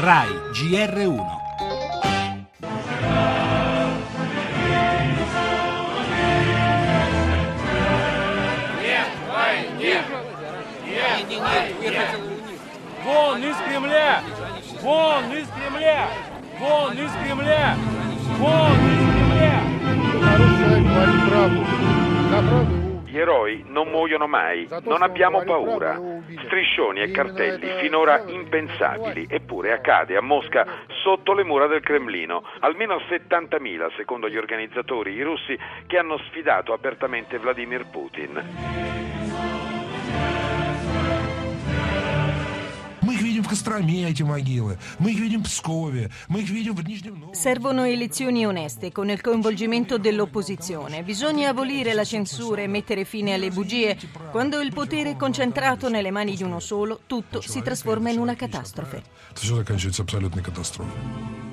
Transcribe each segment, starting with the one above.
RAI GR1 Вон из Кремля! Вон из Кремля! Вон из Кремля! Вон из Кремля! Человек говорит правду. Gli eroi non muoiono mai, non abbiamo paura. Striscioni e cartelli finora impensabili, eppure accade a Mosca sotto le mura del Cremlino. Almeno 70.000, secondo gli organizzatori, i russi che hanno sfidato apertamente Vladimir Putin. Костроме, эти могилы. Мы их видим в Пскове. Мы их видим в Нижнем Новгороде. Servono elezioni oneste con il coinvolgimento dell'opposizione. Bisogna abolire la censura e mettere fine alle bugie. Quando il potere è concentrato nelle mani di uno solo, tutto si trasforma in una catastrofe. Это все заканчивается абсолютной катастрофой.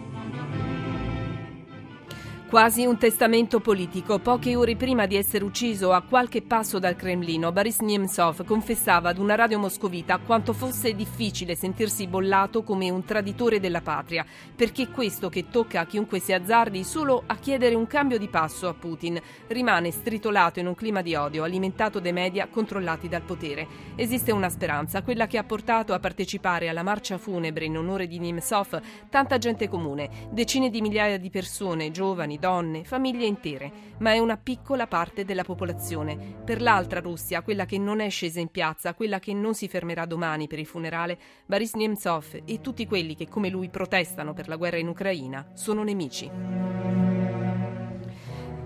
Quasi un testamento politico. Poche ore prima di essere ucciso a qualche passo dal Cremlino, Boris Nemtsov confessava ad una radio moscovita quanto fosse difficile sentirsi bollato come un traditore della patria, perché questo che tocca a chiunque si azzardi solo a chiedere un cambio di passo a Putin. Rimane stritolato in un clima di odio alimentato dai media controllati dal potere. Esiste una speranza, quella che ha portato a partecipare alla marcia funebre in onore di Nemtsov tanta gente comune, decine di migliaia di persone, giovani, donne, famiglie intere, ma è una piccola parte della popolazione. Per l'altra Russia, quella che non è scesa in piazza, quella che non si fermerà domani per il funerale, Boris Nemtsov e tutti quelli che come lui protestano per la guerra in Ucraina sono nemici.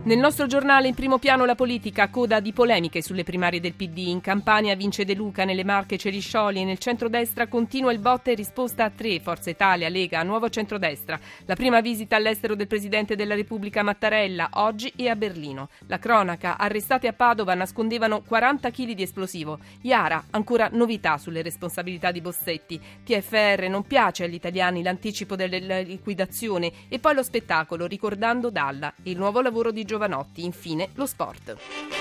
Nel nostro giornale in primo piano la politica, coda di polemiche sulle primarie del PD. In Campania vince De Luca, nelle Marche Ceriscioli e nel centrodestra continua il botta e risposta a tre, Forza Italia, Lega, Nuovo Centrodestra. La prima visita all'estero del Presidente della Repubblica Mattarella, oggi e a Berlino. La cronaca, arrestati a Padova, nascondevano 40 kg di esplosivo. Iara, ancora novità sulle responsabilità di Bossetti. TFR non piace agli italiani l'anticipo della liquidazione e poi lo spettacolo, ricordando Dalla il nuovo lavoro di Giovanotti. Infine, lo sport.